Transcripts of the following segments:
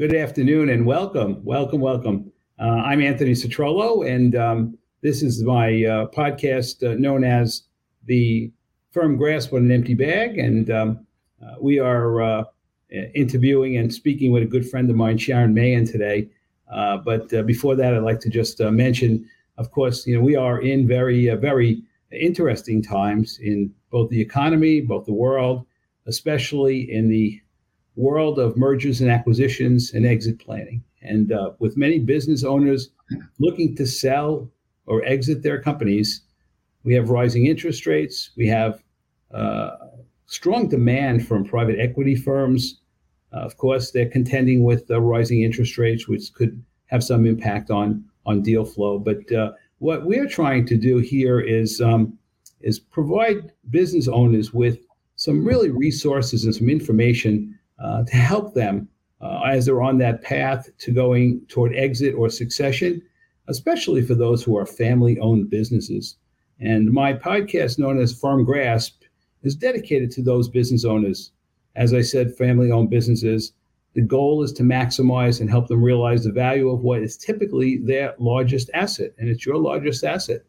Good afternoon and welcome, welcome, welcome. Uh, I'm Anthony Citrolo, and um, this is my uh, podcast uh, known as The Firm Grasp on an Empty Bag. And um, uh, we are uh, interviewing and speaking with a good friend of mine, Sharon Mahin, today. Uh, but before that, I'd like to just mention, of course, you know, we are in very, very interesting times in both the economy, both the world, especially in the world of mergers and acquisitions and exit planning. And uh, with many business owners looking to sell or exit their companies, we have rising interest rates. We have uh, strong demand from private equity firms. Uh, of course, they're contending with the rising interest rates, which could have some impact on on deal flow. But uh, what we're trying to do here is um, is provide business owners with some really resources and some information to help them uh, as they're on that path to going toward exit or succession, especially for those who are family owned businesses. And my podcast, known as Firm Grasp, is dedicated to those business owners. As I said, family owned businesses. The goal is to maximize and help them realize the value of what is typically their largest asset. And it's your largest asset.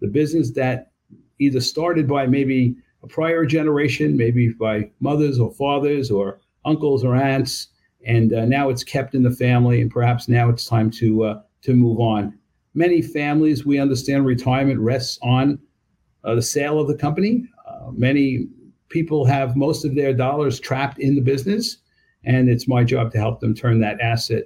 The business that either started by maybe a prior generation, maybe by mothers or fathers or uncles or aunts, and uh, now it's kept in the family, and perhaps now it's time to uh, to move on. Many families, we understand, retirement rests on uh, the sale of the company. Uh, many people have most of their dollars trapped in the business, and it's my job to help them turn that asset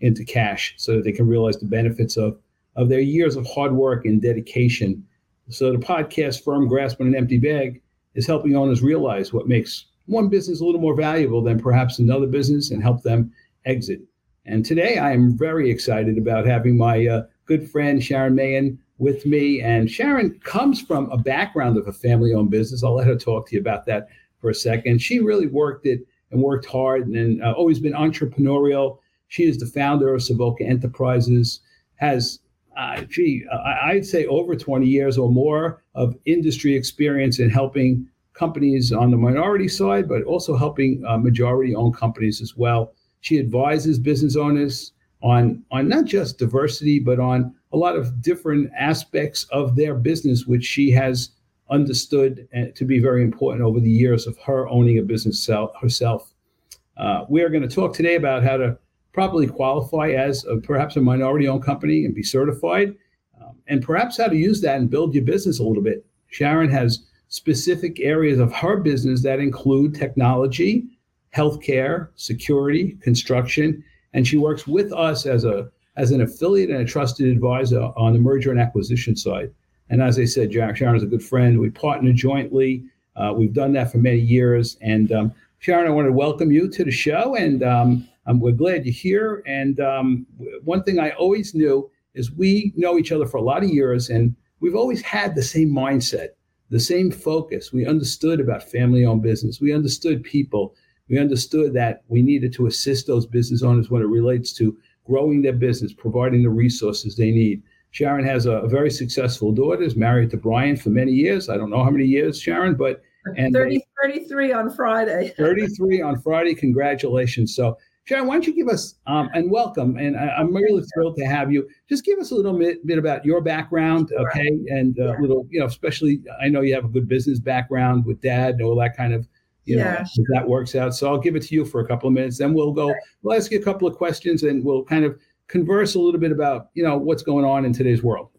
into cash so that they can realize the benefits of of their years of hard work and dedication. So the podcast Firm Grasp on an Empty Bag is helping owners realize what makes one business a little more valuable than perhaps another business and help them exit. And today I am very excited about having my uh, good friend Sharon Mahin with me. And Sharon comes from a background of a family owned business. I'll let her talk to you about that for a second. She really worked it and worked hard and uh, always been entrepreneurial. She is the founder of Savoca Enterprises, has uh, gee, I'd say over 20 years or more of industry experience in helping companies on the minority side, but also helping uh, majority owned companies as well. She advises business owners on, on not just diversity, but on a lot of different aspects of their business, which she has understood uh, to be very important over the years of her owning a business herself. Uh, we are going to talk today about how to properly qualify as a, perhaps a minority owned company and be certified, um, and perhaps how to use that and build your business a little bit. Sharon has specific areas of her business that include technology, healthcare, security, construction, and she works with us as a as an affiliate and a trusted advisor on the merger and acquisition side. And as I said, Jack Sharon is a good friend. We partner jointly. Uh, we've done that for many years. And um, Sharon, I want to welcome you to the show, and um, we're glad you're here. And um, one thing I always knew is we know each other for a lot of years, and we've always had the same mindset the same focus. We understood about family owned business. We understood people. We understood that we needed to assist those business owners when it relates to growing their business, providing the resources they need. Sharon has a, a very successful daughter, is married to Brian for many years. I don't know how many years, Sharon, but and 30, 33 on Friday. 33 on Friday. Congratulations. So Sharon, why don't you give us um, and welcome? And I, am really thrilled to have you. Just give us a little bit, bit about your background, okay? And a uh, little, you know, especially I know you have a good business background with dad and all that kind of, you know, yeah. that works out. So I'll give it to you for a couple of minutes. Then we'll go. We'll ask you a couple of questions, and we'll kind of converse a little bit about, you know, what's going on in today's world.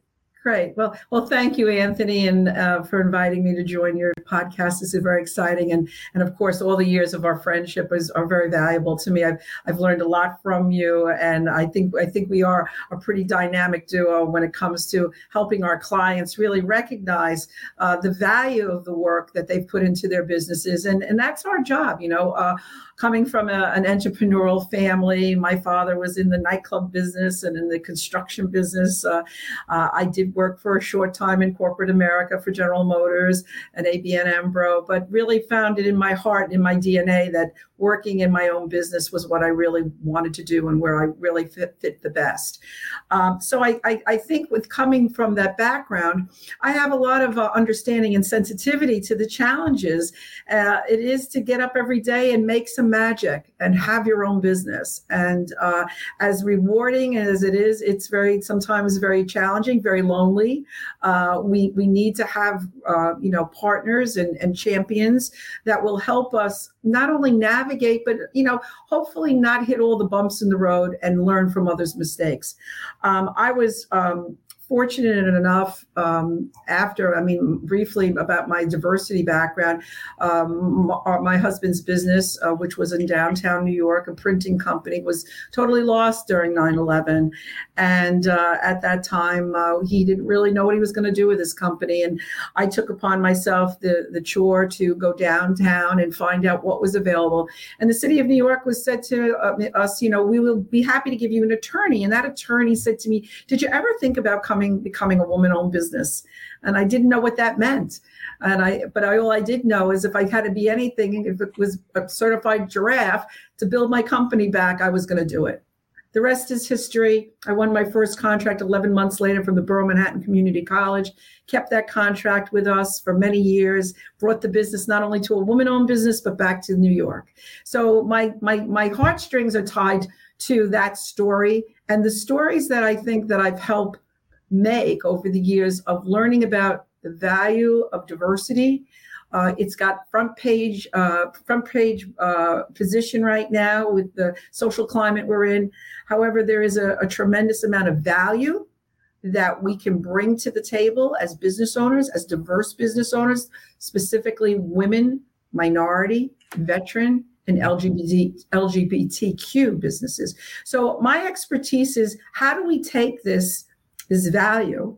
Great. Well, well, thank you, Anthony, and uh, for inviting me to join your podcast. This is very exciting, and and of course, all the years of our friendship is are very valuable to me. I've I've learned a lot from you, and I think I think we are a pretty dynamic duo when it comes to helping our clients really recognize uh, the value of the work that they've put into their businesses, and and that's our job. You know, uh, coming from a, an entrepreneurial family. My father was in the nightclub business and in the construction business. Uh, uh, I did work for a short time in corporate America for General Motors and ABN AMRO, but really found it in my heart, in my DNA, that working in my own business was what I really wanted to do and where I really fit, fit the best. Um, so I, I, I, think with coming from that background, I have a lot of uh, understanding and sensitivity to the challenges uh, it is to get up every day and make some magic and have your own business. And uh, as rewarding as it is, it's very sometimes very challenging, very lonely. Uh, we we need to have uh, you know partners and, and champions that will help us not only navigate, but you know hopefully not hit all the bumps in the road and learn from others' mistakes. Um, I was um, fortunate enough um, after, I mean, briefly about my diversity background, um, my, uh, my, husband's business, uh, which was in downtown New York, a printing company, was totally lost during 9 11. And uh, at that time, uh, he didn't really know what he was going to do with his company. And I took upon myself the, the chore to go downtown and find out what was available. And the city of New York was said to uh, us, you know, we will be happy to give you an attorney. And that attorney said to me, Did you ever think about coming? Becoming a woman-owned business, and I didn't know what that meant. And I, but I, all I did know is if I had to be anything, if it was a certified giraffe to build my company back, I was going to do it. The rest is history. I won my first contract 11 months later from the Borough Manhattan Community College, kept that contract with us for many years, brought the business not only to a woman owned business, but back to New York. So my, my, my heartstrings are tied to that story and the stories that I think that I've helped make over the years of learning about the value of diversity. Uh, it's got front page uh, front page uh, position right now with the social climate we're in. However, there is a, a tremendous amount of value that we can bring to the table as business owners, as diverse business owners, specifically women, minority, veteran, and LGBT, LGBTQ businesses. So my expertise is how do we take this this value,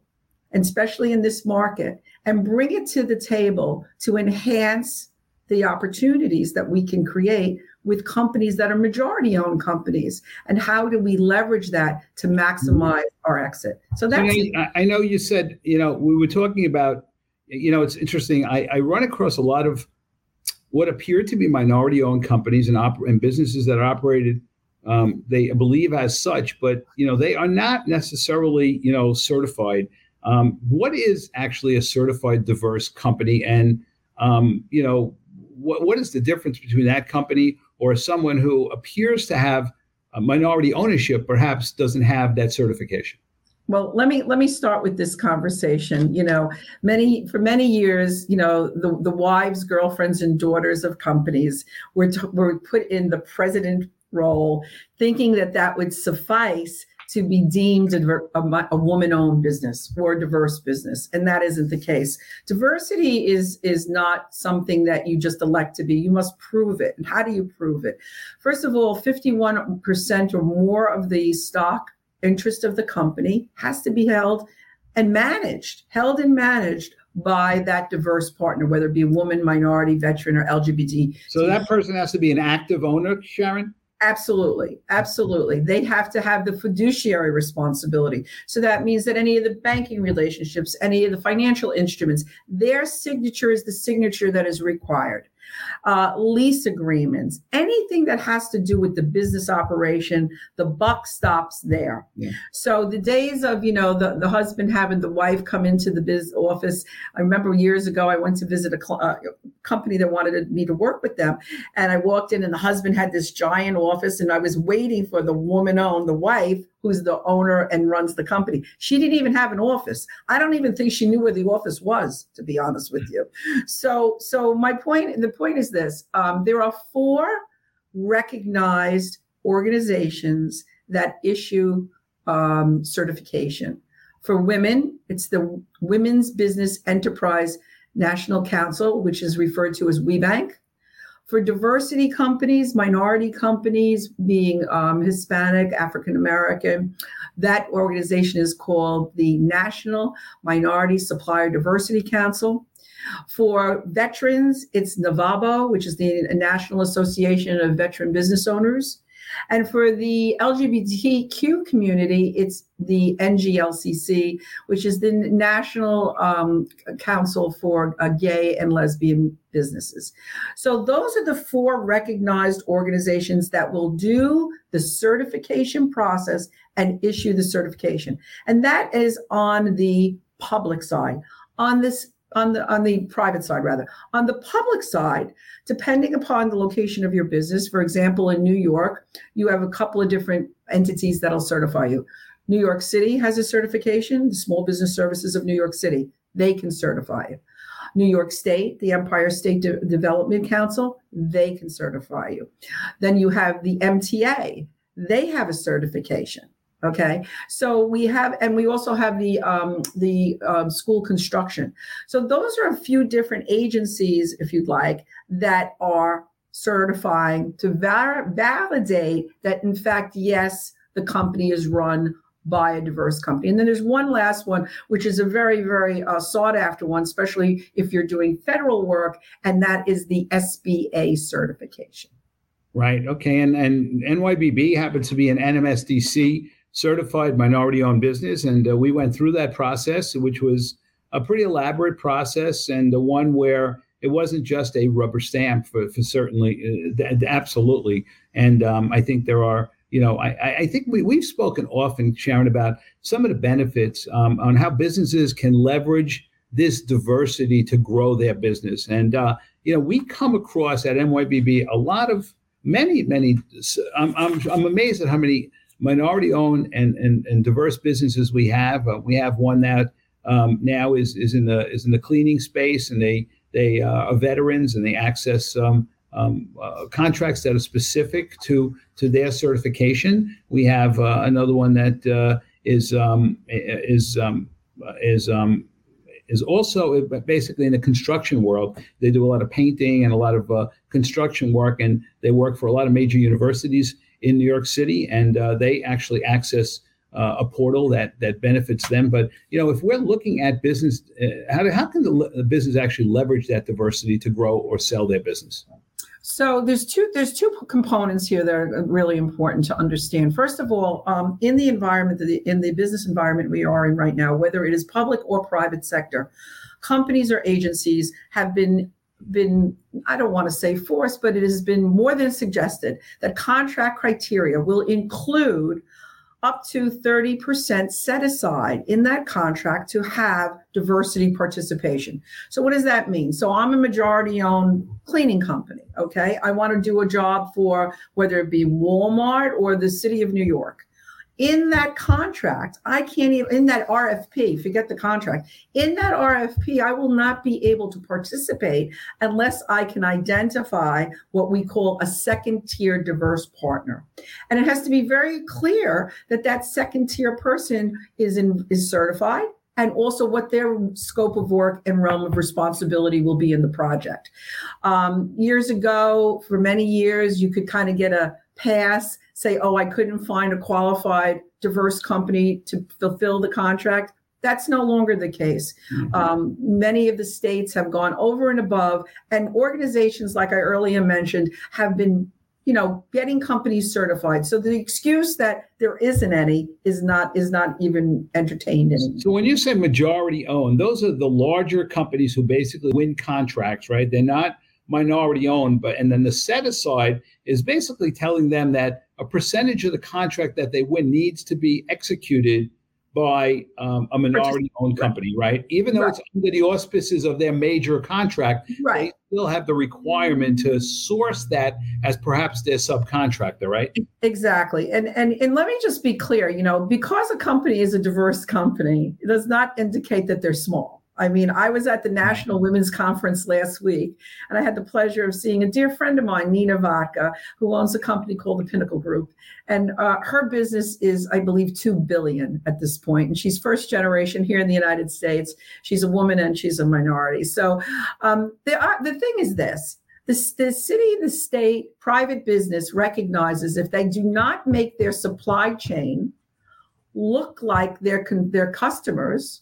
and especially in this market, and bring it to the table to enhance the opportunities that we can create with companies that are majority owned companies and how do we leverage that to maximize our exit? So that's I, I, know you said you know we were talking about you know it's interesting i, I run across a lot of what appear to be minority owned companies and, op- and businesses that are operated um, they believe as such, but you know they are not necessarily you know certified. Um, what is actually a certified diverse company, and um, you know what what is the difference between that company or someone who appears to have a minority ownership, perhaps doesn't have that certification? Well, let me let me start with this conversation. You know, many for many years, you know, the the wives, girlfriends, and daughters of companies were t- were put in the president role, thinking that that would suffice to be deemed a, a, a woman-owned business or a diverse business, and that isn't the case. Diversity is is not something that you just elect to be. You must prove it. And how do you prove it? First of all, 51% or more of the stock interest of the company has to be held and managed, held and managed by that diverse partner, whether it be a woman, minority, veteran, or LGBT. So that person has to be an active owner, Sharon? Absolutely. Absolutely. They have to have the fiduciary responsibility. So that means that any of the banking relationships, any of the financial instruments, their signature is the signature that is required uh, lease agreements, anything that has to do with the business operation, the buck stops there. Yeah. So the days of, you know, the, the husband having the wife come into the biz office. I remember years ago, I went to visit a cl- uh, company that wanted me to work with them. And I walked in and the husband had this giant office and I was waiting for the woman owned, the wife who's the owner and runs the company. She didn't even have an office. I don't even think she knew where the office was, to be honest with you. So, so my point, the point is this: um, there are four recognized organizations that issue um, certification. For women, it's the Women's Business Enterprise National Council, which is referred to as WBENC for diversity companies, minority companies, being um, Hispanic, African American, that organization is called the National Minority Supplier Diversity Council. For veterans, it's NAVABO, which is the National Association of Veteran Business Owners. And for the LGBTQ community, it's the NGLCC, which is the National um, Council for uh, Gay and Lesbian Businesses. So those are the four recognized organizations that will do the certification process and issue the certification. And that is on the public side. On this on the on the private side rather. On the public side depending upon the location of your business for example in new york you have a couple of different entities that'll certify you. New york city has a certification the small business services of new york city they can certify you. New york state the empire state De- development council they can certify you. Then you have the mta they have a certification Okay, so we have, and we also have the um, the um, school construction. So those are a few different agencies, if you'd like, that are certifying to var- validate that, in fact, yes, the company is run by a diverse company. And then there's one last one, which is a very, very uh, sought after one, especially if you're doing federal work, and that is the SBA certification. Right. Okay. And and NYBB happens to be an NMSDC certified minority owned business. And uh, we went through that process, which was a pretty elaborate process and the one where it wasn't just a rubber stamp for, for certainly, uh, absolutely. And um, I think there are, you know, I, I think we, we've spoken often, Sharon, about some of the benefits um, on how businesses can leverage this diversity to grow their business. And, uh, you know, we come across at NYBB a lot of many, many, I'm, I'm, I'm amazed at how many minority owned and, and, and diverse businesses we have. Uh, we have one that um, now is is in the is in the cleaning space, and they they uh, are veterans and they access um, um, uh, contracts that are specific to to their certification. We have uh, another one that uh, is um, is um, is um, is also basically in the construction world. They do a lot of painting and a lot of uh, construction work, and they work for a lot of major universities in New York City, and uh, they actually access uh, a portal that that benefits them. But you know, if we're looking at business, uh, how, how can the, the business actually leverage that diversity to grow or sell their business? So there's two there's two components here that are really important to understand. First of all, um, in the environment in the business environment we are in right now, whether it is public or private sector, companies or agencies have been been, I don't want to say forced, but it has been more than suggested that contract criteria will include up to 30% set aside in that contract to have diversity participation. So, what does that mean? So, I'm a majority owned cleaning company. Okay. I want to do a job for whether it be Walmart or the city of New York in that contract, I can't even, in that RFP, forget the contract, in that RFP, I will not be able to participate unless I can identify what we call a second tier diverse partner. And it has to be very clear that that second tier person is, in, is certified and also what their scope of work and realm of responsibility will be in the project. Um, years ago, for many years, you could kind of get a pass say, oh, I couldn't find a qualified, diverse company to fulfill the contract. That's no longer the case. Mm-hmm. Um, many of the states have gone over and above, and organizations, like I earlier mentioned, have been you know getting companies certified so the excuse that there isn't any is not is not even entertained anymore so when you say majority owned those are the larger companies who basically win contracts right they're not minority owned but and then the set aside is basically telling them that a percentage of the contract that they win needs to be executed by um, a minority owned company, right? Even though right. it's under the auspices of their major contract, right. they still have the requirement to source that as perhaps their subcontractor, right? Exactly. And and and let me just be clear, you know, because a company is a diverse company, it does not indicate that they're small. I mean, I was at the National Women's Conference last week, and I had the pleasure of seeing a dear friend of mine, Nina Vaca, who owns a company called the Pinnacle Group. And uh, her business is, I believe, two billion at this point, and she's first generation here in the United States. She's a woman and she's a minority. So um, the uh, the thing is this: the, the city, the state, private business recognizes if they do not make their supply chain look like their their customers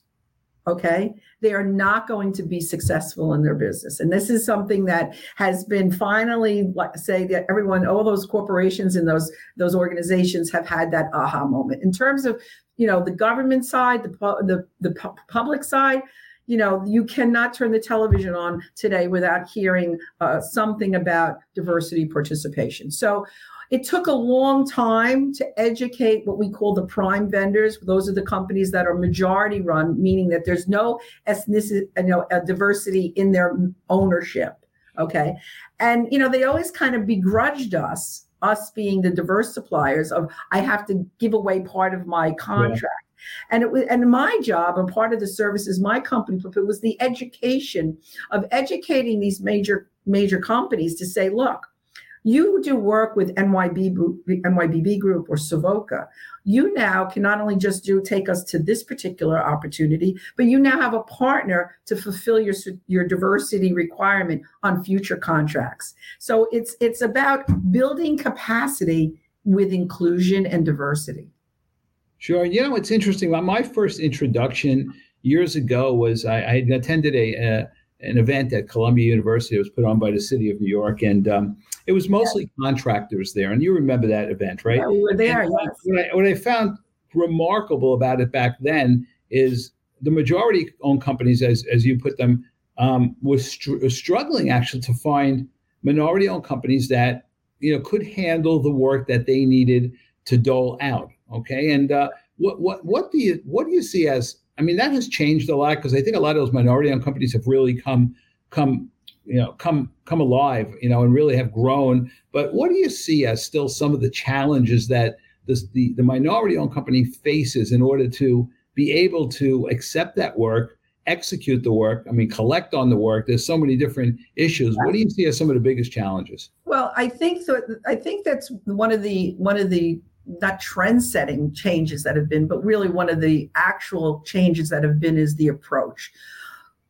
okay, they are not going to be successful in their business. And this is something that has been finally say that everyone, all those corporations and those those organizations have had that aha moment. In terms of, you know, the government side, the the the public side, you know, you cannot turn the television on today without hearing uh, something about diversity participation. So it took a long time to educate what we call the prime vendors. Those are the companies that are majority run, meaning that there's no ethnicity, you know, diversity in their ownership. Okay. And, you know, they always kind of begrudged us, us being the diverse suppliers of, I have to give away part of my contract. Yeah. And it was, and my job and part of the services my company fulfilled was the education of educating these major major companies to say, look, you do work with NYB, NYBB Group or Savoca. You now can not only just do take us to this particular opportunity, but you now have a partner to fulfill your your diversity requirement on future contracts. So it's it's about building capacity with inclusion and diversity. Sure. You know, it's interesting. My first introduction years ago was I, I attended a, a, an event at Columbia University. It was put on by the city of New York, and um, it was mostly yeah. contractors there. And you remember that event, right? Yeah, we were there. yes. What I, what I found remarkable about it back then is the majority owned companies, as as you put them, um, was str- struggling actually to find minority owned companies that you know could handle the work that they needed to dole out. Okay, and uh, what what what do you what do you see as? I mean, that has changed a lot because I think a lot of those minority-owned companies have really come come you know come come alive, you know, and really have grown. But what do you see as still some of the challenges that this, the the minority-owned company faces in order to be able to accept that work? execute the work i mean collect on the work there's so many different issues what do you see as some of the biggest challenges well i think so i think that's one of the one of the not trend setting changes that have been, but really one of the actual changes that have been is the approach.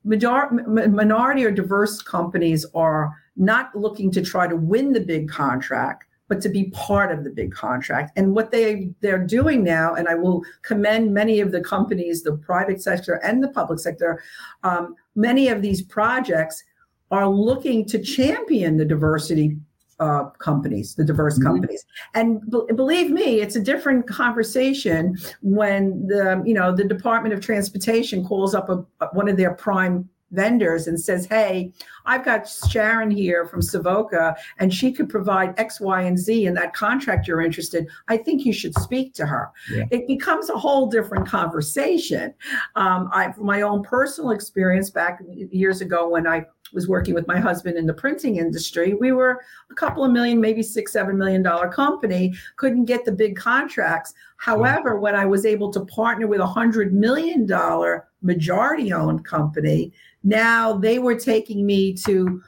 Major- minority or diverse companies are not looking to try to win the big contract, but to be part of the big contract. And what they they're doing now, and I will commend many of the companies, the private sector and the public sector, um, many of these projects are looking to champion the diversity uh, companies, the diverse mm-hmm. companies. And b- believe me, it's a different conversation when the you know the Department of Transportation calls up a, one of their prime vendors and says, "Hey, I've got Sharon here from Savoca, and she could provide X, Y, and Z in that contract you're interested. I think you should speak to her." Yeah. It becomes a whole different conversation. Um, I, from my own personal experience back years ago when I was working with my husband in the printing industry. We were a couple of million, maybe six, seven million dollar company, couldn't get the big contracts. However, when I was able to partner with a hundred million dollar majority owned company, now they were taking me to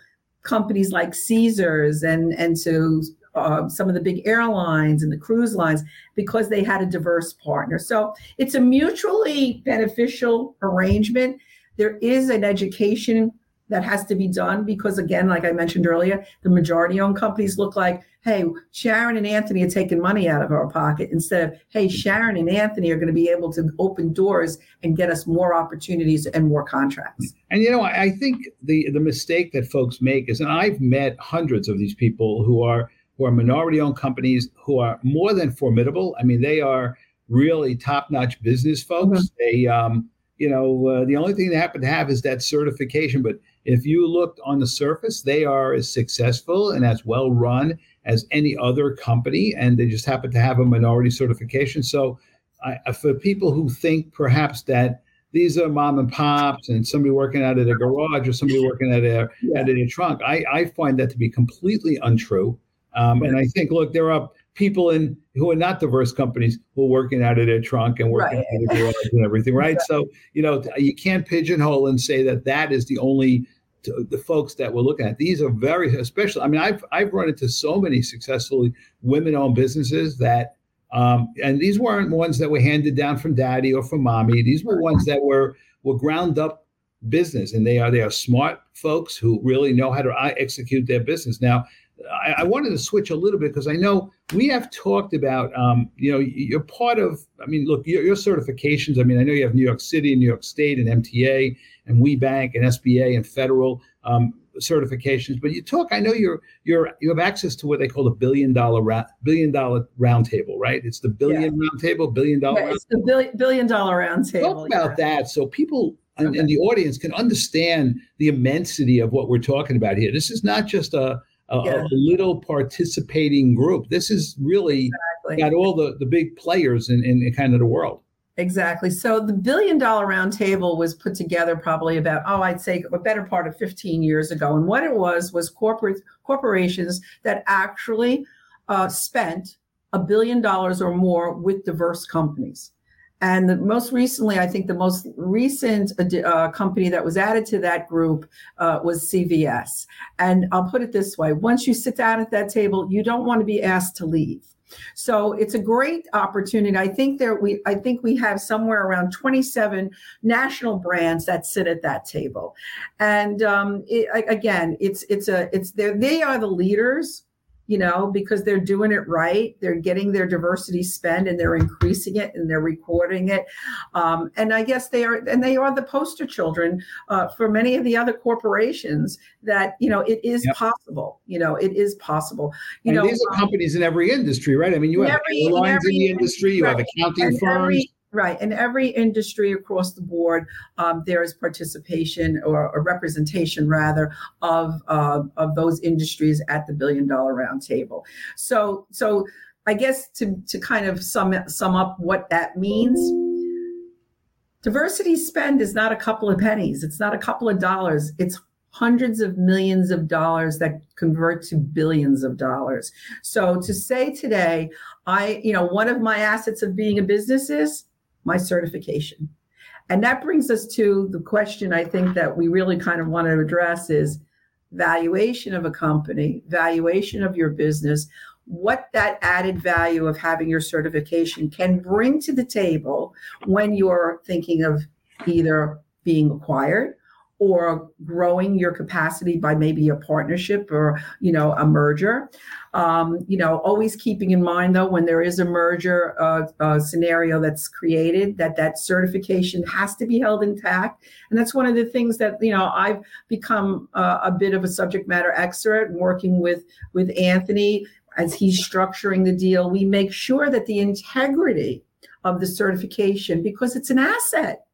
companies like Caesars and, and to uh, some of the big airlines and the cruise lines because they had a diverse partner. So it's a mutually beneficial arrangement. There is an education that has to be done because again like i mentioned earlier the majority owned companies look like hey sharon and anthony are taking money out of our pocket instead of hey sharon and anthony are going to be able to open doors and get us more opportunities and more contracts. And you know i think the the mistake that folks make is and i've met hundreds of these people who are who are minority owned companies who are more than formidable. I mean they are really top notch business folks. Mm-hmm. they um you know uh, the only thing they happen to have is that certification but if you looked on the surface, they are as successful and as well run as any other company, and they just happen to have a minority certification. So, I, for people who think perhaps that these are mom and pops and somebody working out of a garage or somebody working at a yeah. at a trunk, I, I find that to be completely untrue. Um, and I think, look, there are people in who are not diverse companies who are working out of their trunk and working right. out of the garage and everything, right? right? So you know you can't pigeonhole and say that that is the only the folks that we're looking at. These are very especially. I mean, I've I've run into so many successfully women-owned businesses that. Um, and these weren't ones that were handed down from daddy or from mommy. These were ones that were were ground up business, and they are they are smart folks who really know how to uh, execute their business. Now, I, I, wanted to switch a little bit because I know we have talked about, um, you know, you're part of, I mean, look, your, your, certifications. I mean, I know you have New York City and New York State and MTA and WBENC and SBA and federal um, certifications, but you talk, I know you're, you're, you have access to what they call the billion dollar, ra- billion dollar roundtable, right? It's the billion yeah. roundtable, billion dollar. Yeah, it's the billion, billion dollar roundtable. Talk about yeah. that. So people and, okay. and, the audience can understand the immensity of what we're talking about here. This is not just a, a, yeah. a little participating group. This is really exactly. got all the, the big players in, in, in kind of the world. Exactly. So the billion dollar roundtable was put together probably about, oh, I'd say a better part of 15 years ago. And what it was was corporate corporations that actually uh, spent a billion dollars or more with diverse companies. And the most recently, I think the most recent uh, company that was added to that group uh, was CVS. And I'll put it this way once you sit down at that table, you don't want to be asked to leave. So it's a great opportunity. I think there we I think we have somewhere around 27 national brands that sit at that table. And um, it, again, it's it's a it's they they are the leaders you know, because they're doing it right. They're getting their diversity spend and they're increasing it and they're recording it. Um, and I guess they are, and they are the poster children uh, for many of the other corporations that, you know, it is yep. possible. You know, it is possible. You and know, these are um, companies in every industry, right? I mean, you have every, airlines in, every, in the industry, you right. have accounting firms. Every, Right. In every industry across the board, um, there is participation or, a representation, rather, of, uh, of those industries at the billion dollar roundtable. So, so I guess to, to kind of sum, sum up what that means, diversity spend is not a couple of pennies, it's not a couple of dollars, it's hundreds of millions of dollars that convert to billions of dollars. So to say today, I, you know, one of my assets of being a business is my certification. And that brings us to the question I think that we really kind of want to address is valuation of a company, valuation of your business, what that added value of having your certification can bring to the table when you're thinking of either being acquired or growing your capacity by maybe a partnership or you know a merger. Um, you know always keeping in mind though when there is a merger uh, uh, scenario that's created that that certification has to be held intact. And that's one of the things that you know i've become uh, a bit of a subject matter expert working with with anthony as he's structuring the deal. We make sure that the integrity of the certification because it's an asset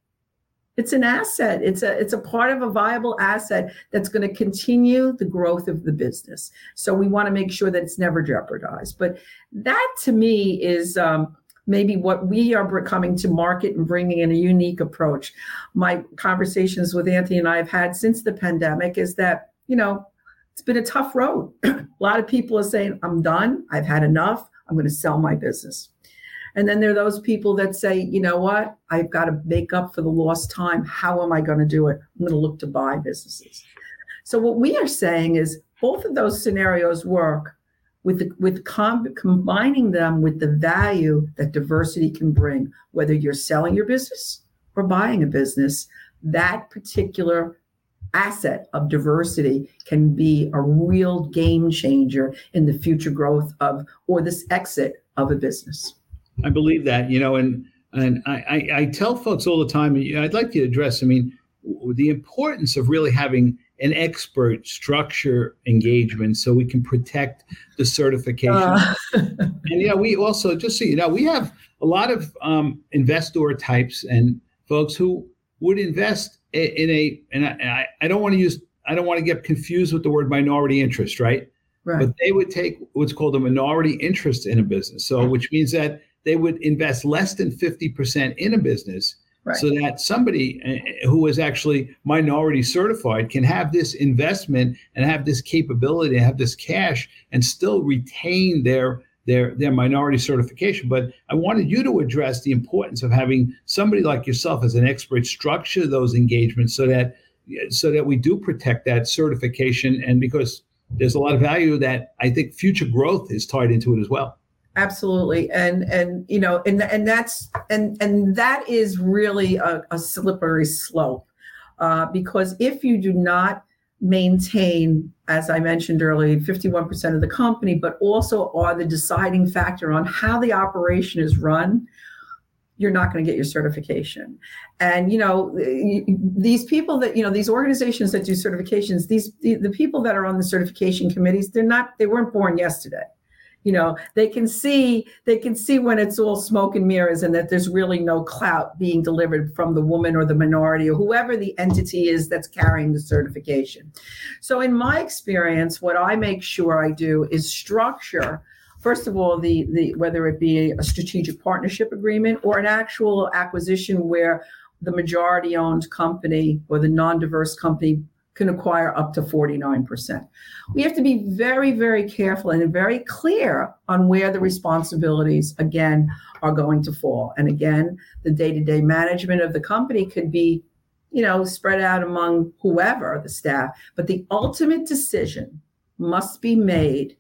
it's an asset. It's a it's a part of a viable asset that's going to continue the growth of the business. So we want to make sure that it's never jeopardized. But that to me is um, maybe what we are coming to market and bringing in a unique approach. My conversations with anthony and i have had since the pandemic is that you know it's been a tough road. A lot of people are saying i'm done. I've had enough. I'm going to sell my business and then there are those people that say, you know what, I've got to make up for the lost time. How am I going to do it? I'm going to look to buy businesses. So what we are saying is both of those scenarios work with the, with com- combining them with the value that diversity can bring, whether you're selling your business or buying a business, that particular asset of diversity can be a real game changer in the future growth of or this exit of a business. I believe that, you know, and and I, I, I tell folks all the time, I'd like to address, I mean, the importance of really having an expert structure engagement so we can protect the certification. Uh. and yeah, we also just so you know, we have a lot of um, investor types and folks who would invest in a, and I, I don't want to use, I don't want to get confused with the word minority interest, right? Right. But they would take what's called a minority interest in a business. So, which means that they would invest less than 50% in a business right. so that somebody uh, who is actually minority certified can have this investment and have this capability and have this cash and still retain their their their minority certification but i wanted you to address the importance of having somebody like yourself as an expert structure those engagements so that so that we do protect that certification and because there's a lot of value that i think future growth is tied into it as well absolutely and and you know and and that's and and that is really a, a slippery slope uh, because if you do not maintain, as I mentioned earlier, 51% of the company, but also are the deciding factor on how the operation is run, you're not going to get your certification. And you know, these people that you know, these organizations that do certifications, these the, the people that are on the certification committees, they're not they weren't born yesterday you know they can see they can see when it's all smoke and mirrors and that there's really no clout being delivered from the woman or the minority or whoever the entity is that's carrying the certification. So in my experience what i make sure i do is structure first of all the the whether it be a strategic partnership agreement or an actual acquisition where the majority owned company or the non-diverse company can acquire up to 49%. We have to be very, very careful and very clear on where the responsibilities, again, are going to fall. And again, the day to day management of the company could be, you know, spread out among whoever the staff, but the ultimate decision must be made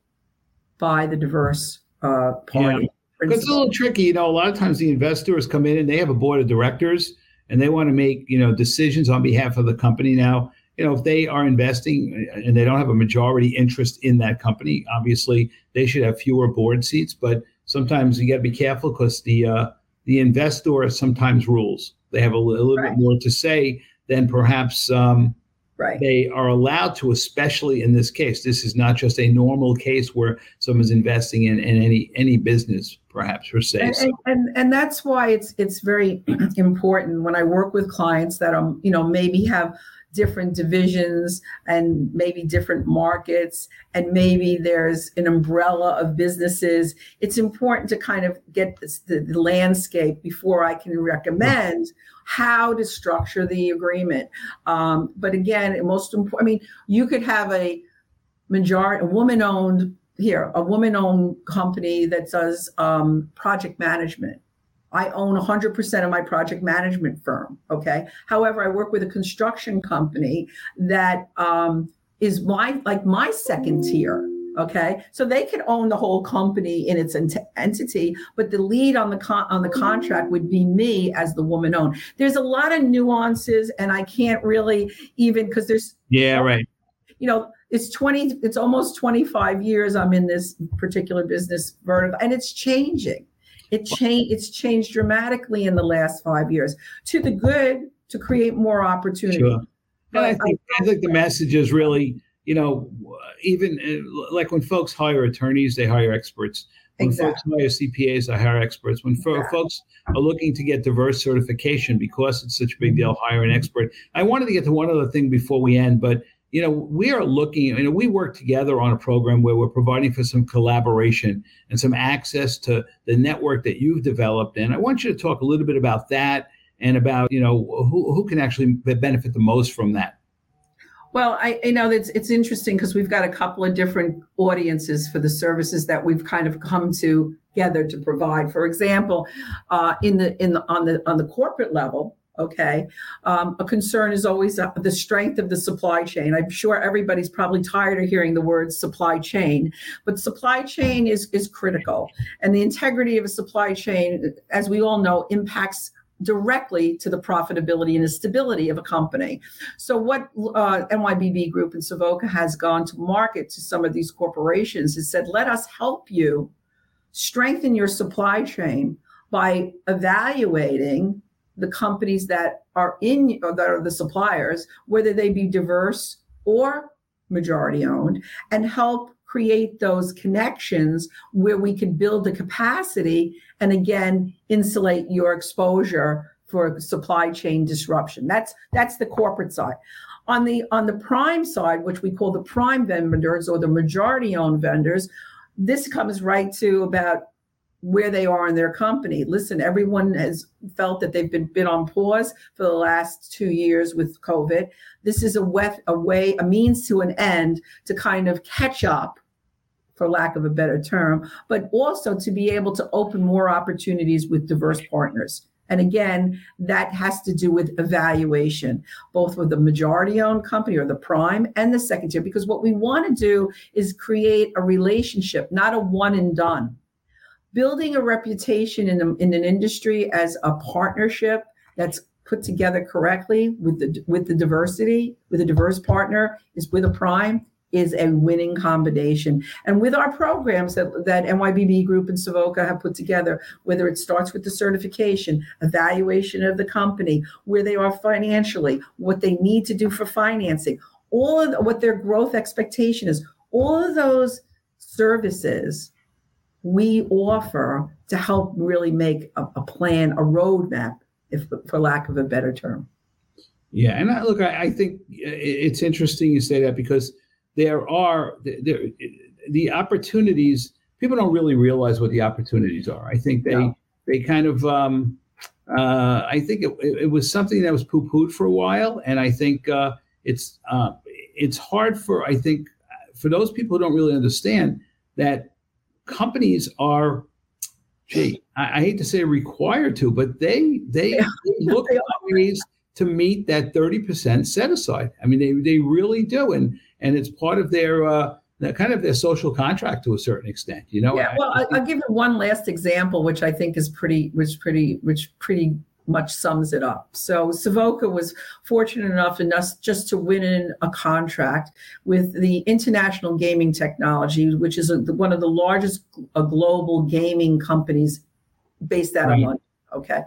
by the diverse uh, party. Yeah. It's a little tricky. You know, a lot of times the investors come in and they have a board of directors and they want to make, you know, decisions on behalf of the company. Now, you know, if they are investing and they don't have a majority interest in that company, obviously they should have fewer board seats. But sometimes you got to be careful because the uh, the investor sometimes rules. They have a, a little right. bit more to say than perhaps um, right. they are allowed to. Especially in this case, this is not just a normal case where someone's investing in, in any any business, perhaps per se. And, so. and, and that's why it's it's very important when I work with clients that um you know maybe have different divisions and maybe different markets and maybe there's an umbrella of businesses. It's important to kind of get this, the, the landscape before i can recommend how to structure the agreement. Um, but again most important i mean you could have a majority a woman owned here a woman owned company that does um, project management I own 100% of my project management firm. Okay. However, I work with a construction company that um, is my like my second tier. Okay, so they could own the whole company in its ent- entity, but the lead on the con- on the contract would be me as the woman owned. There's a lot of nuances, and I can't really even because there's yeah right. You know, it's 20 it's almost 25 years i'm in this particular business vertical and it's changing it changed. It's changed dramatically in the last five years to the good to create more opportunity. Sure. And I think I think the message is really, you know, even uh, like when folks hire attorneys, they hire experts. When exactly. folks hire CPAs, they hire experts. When exactly. folks are looking to get diverse certification because it's such a big deal, hire an expert. I wanted to get to one other thing before we end, but you know, we are looking, you know, we work together on a program where we're providing for some collaboration and some access to the network that you've developed. And I want you to talk a little bit about that and about, you know, who, who can actually benefit the most from that. Well, I, I know that it's interesting because we've got a couple of different audiences for the services that we've kind of come together to provide. For example, uh, in the in the on the on the corporate level, Okay. Um, a concern is always uh, the strength of the supply chain. I'm sure everybody's probably tired of hearing the word supply chain, but supply chain is, is critical. And the integrity of a supply chain, as we all know, impacts directly to the profitability and the stability of a company. So, what uh, NYBB Group and Savoca has gone to market to some of these corporations is said, let us help you strengthen your supply chain by evaluating the companies that are in or that are the suppliers, whether they be diverse or majority owned, and help create those connections where we can build the capacity and again insulate your exposure for supply chain disruption. That's that's the corporate side. On the on the prime side, which we call the prime vendors or the majority owned vendors, this comes right to about where they are in their company. Listen, everyone has felt that they've been been on pause for the last two years with COVID. This is a way, a way, a means to an end to kind of catch up, for lack of a better term, but also to be able to open more opportunities with diverse partners. And again, that has to do with evaluation, both with the majority owned company or the prime and the second tier, because what we want to do is create a relationship, not a one and done building a reputation in, a, in an industry as a partnership that's put together correctly with the with the diversity, with a diverse partner, is with a prime, is a winning combination. And with our programs that, that NYBB Group and Savoca have put together, whether it starts with the certification, evaluation of the company, where they are financially, what they need to do for financing, all of the, what their growth expectation is, all of those services we offer to help really make a, a plan, a roadmap, if for lack of a better term. Yeah, and I, look, I, I think it's interesting you say that because there are there, the opportunities. People don't really realize what the opportunities are. I think they yeah. they kind of. Um, uh, I think it, it, was something that was poo pooed for a while, and I think uh, it's uh, it's hard for I think for those people who don't really understand that companies are gee, I, I, hate to say required to, but they they, yeah. they look at ways to meet that 30% set aside. I mean, they, they really do. And and it's part of their uh, kind of their social contract to a certain extent. You know. Yeah. Well, I, will give you one last example, which I think is pretty, which pretty, which pretty much sums it up. So Savoca was fortunate enough enough just to win in a contract with the International Gaming Technology, which is a, one of the largest uh, global gaming companies based out right. of London. Okay.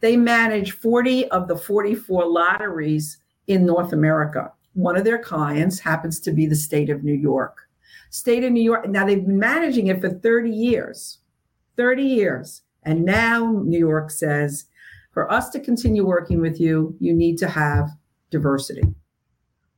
They manage 40 of the 44 lotteries in North America. One of their clients happens to be the state of New York. State of New York, now they've been managing it for 30 years. 30 years. And now New York says, for us to continue working with you, you need to have diversity.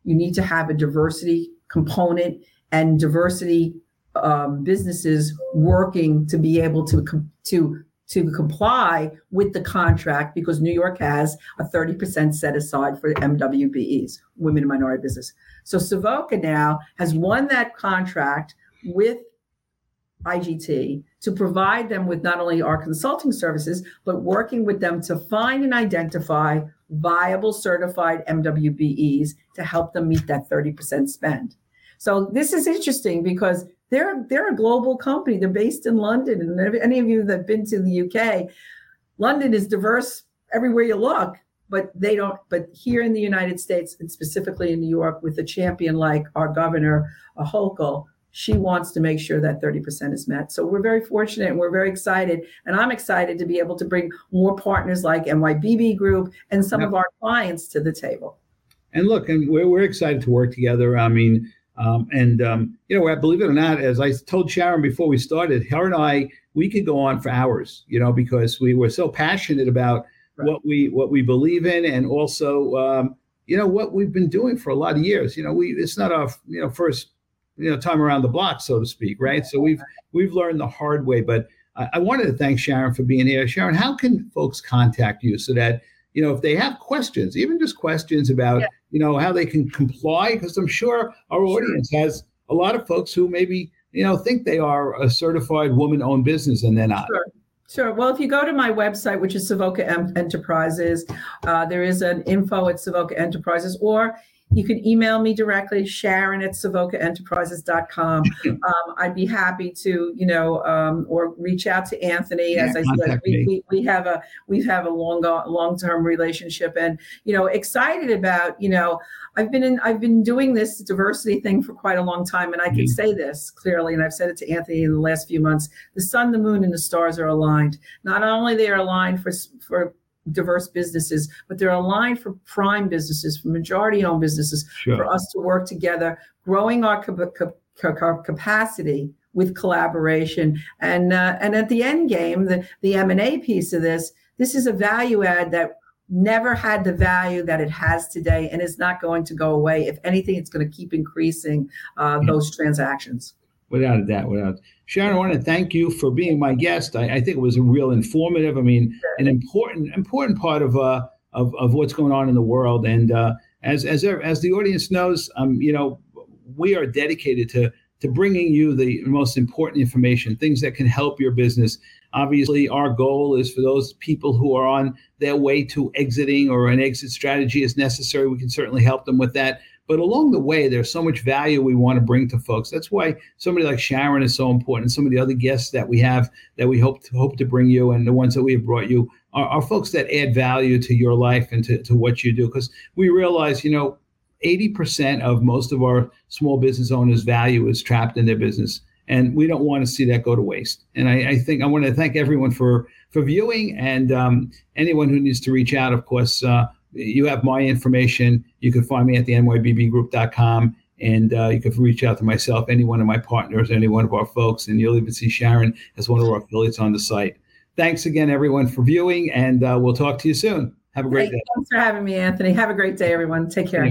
You need to have a diversity component and diversity um, businesses working to be able to to to comply with the contract because New York has a 30% set aside for MWBEs, women in minority business. So Savoca now has won that contract with IGT to provide them with not only our consulting services, but working with them to find and identify viable certified MWBEs to help them meet that 30% spend. So this is interesting because they're they're a global company. They're based in London, and any of you that've been to the UK, London is diverse everywhere you look. But they don't. But here in the United States, and specifically in New York, with a champion like our governor, Hochul, she wants to make sure that 30% is met. So we're very fortunate and we're very excited. And I'm excited to be able to bring more partners like NYBB Group and some yep. of our clients to the table. And look, and we're, we're excited to work together. I mean, um, and um, you know, believe it or not, as I told Sharon before we started, her and I, we could go on for hours, you know, because we were so passionate about right. what we what we believe in, and also, um, you know, what we've been doing for a lot of years. You know, we it's not our you know first you know time around the block, so to speak, right? So we've we've learned the hard way. But I, I wanted to thank Sharon for being here. Sharon, how can folks contact you so that you know if they have questions, even just questions about yeah you know, how they can comply? Because I'm sure our audience sure. has a lot of folks who maybe, you know, think they are a certified woman owned business and they're not. Sure. Sure. Well, if you go to my website, which is Savoca Enterprises, uh, there is an info at Savoca Enterprises, or you can email me directly, Sharon at SavocaEnterprises.com. Um, I'd be happy to, you know, um, or reach out to Anthony. Yeah, As I said, we, we, we, have a we have a long long term relationship, and you know, excited about, you know, I've been in I've been doing this diversity thing for quite a long time, and I can mm-hmm. say this clearly, and I've said it to Anthony in the last few months: the sun, the moon, and the stars are aligned. Not only they are aligned for for diverse businesses, but they're aligned for prime businesses, for majority owned businesses, sure. for us to work together, growing our, our capacity with collaboration. And, uh, and at the end game, the, the M&A piece of this, this is a value add that never had the value that it has today and is not going to go away. If anything, it's going to keep increasing uh, those transactions. Without a doubt, without Sharon, I want to thank you for being my guest. I, I think it was a real informative. I mean, an important important part of uh of, of what's going on in the world. And uh, as as as the audience knows, um, you know, we are dedicated to to bringing you the most important information, things that can help your business. Obviously, our goal is for those people who are on their way to exiting or an exit strategy is necessary. We can certainly help them with that. But along the way, there's so much value we want to bring to folks. That's why somebody like Sharon is so important. Some of the other guests that we have that we hope to hope to bring you and the ones that we have brought you are, are folks that add value to your life and to, to what you do. Because we realize, you know, 80% of most of our small business owners' value is trapped in their business. And we don't want to see that go to waste. And I, I think I want to thank everyone for for viewing and um, anyone who needs to reach out, of course, uh, you have my information. You can find me at the nybbgroup.com and uh, you can reach out to myself, any one of my partners, any one of our folks, and you'll even see Sharon as one of our affiliates on the site. Thanks again, everyone, for viewing, and uh, we'll talk to you soon. Have a great day. Thanks for having me, Anthony. Have a great day, everyone. Take care.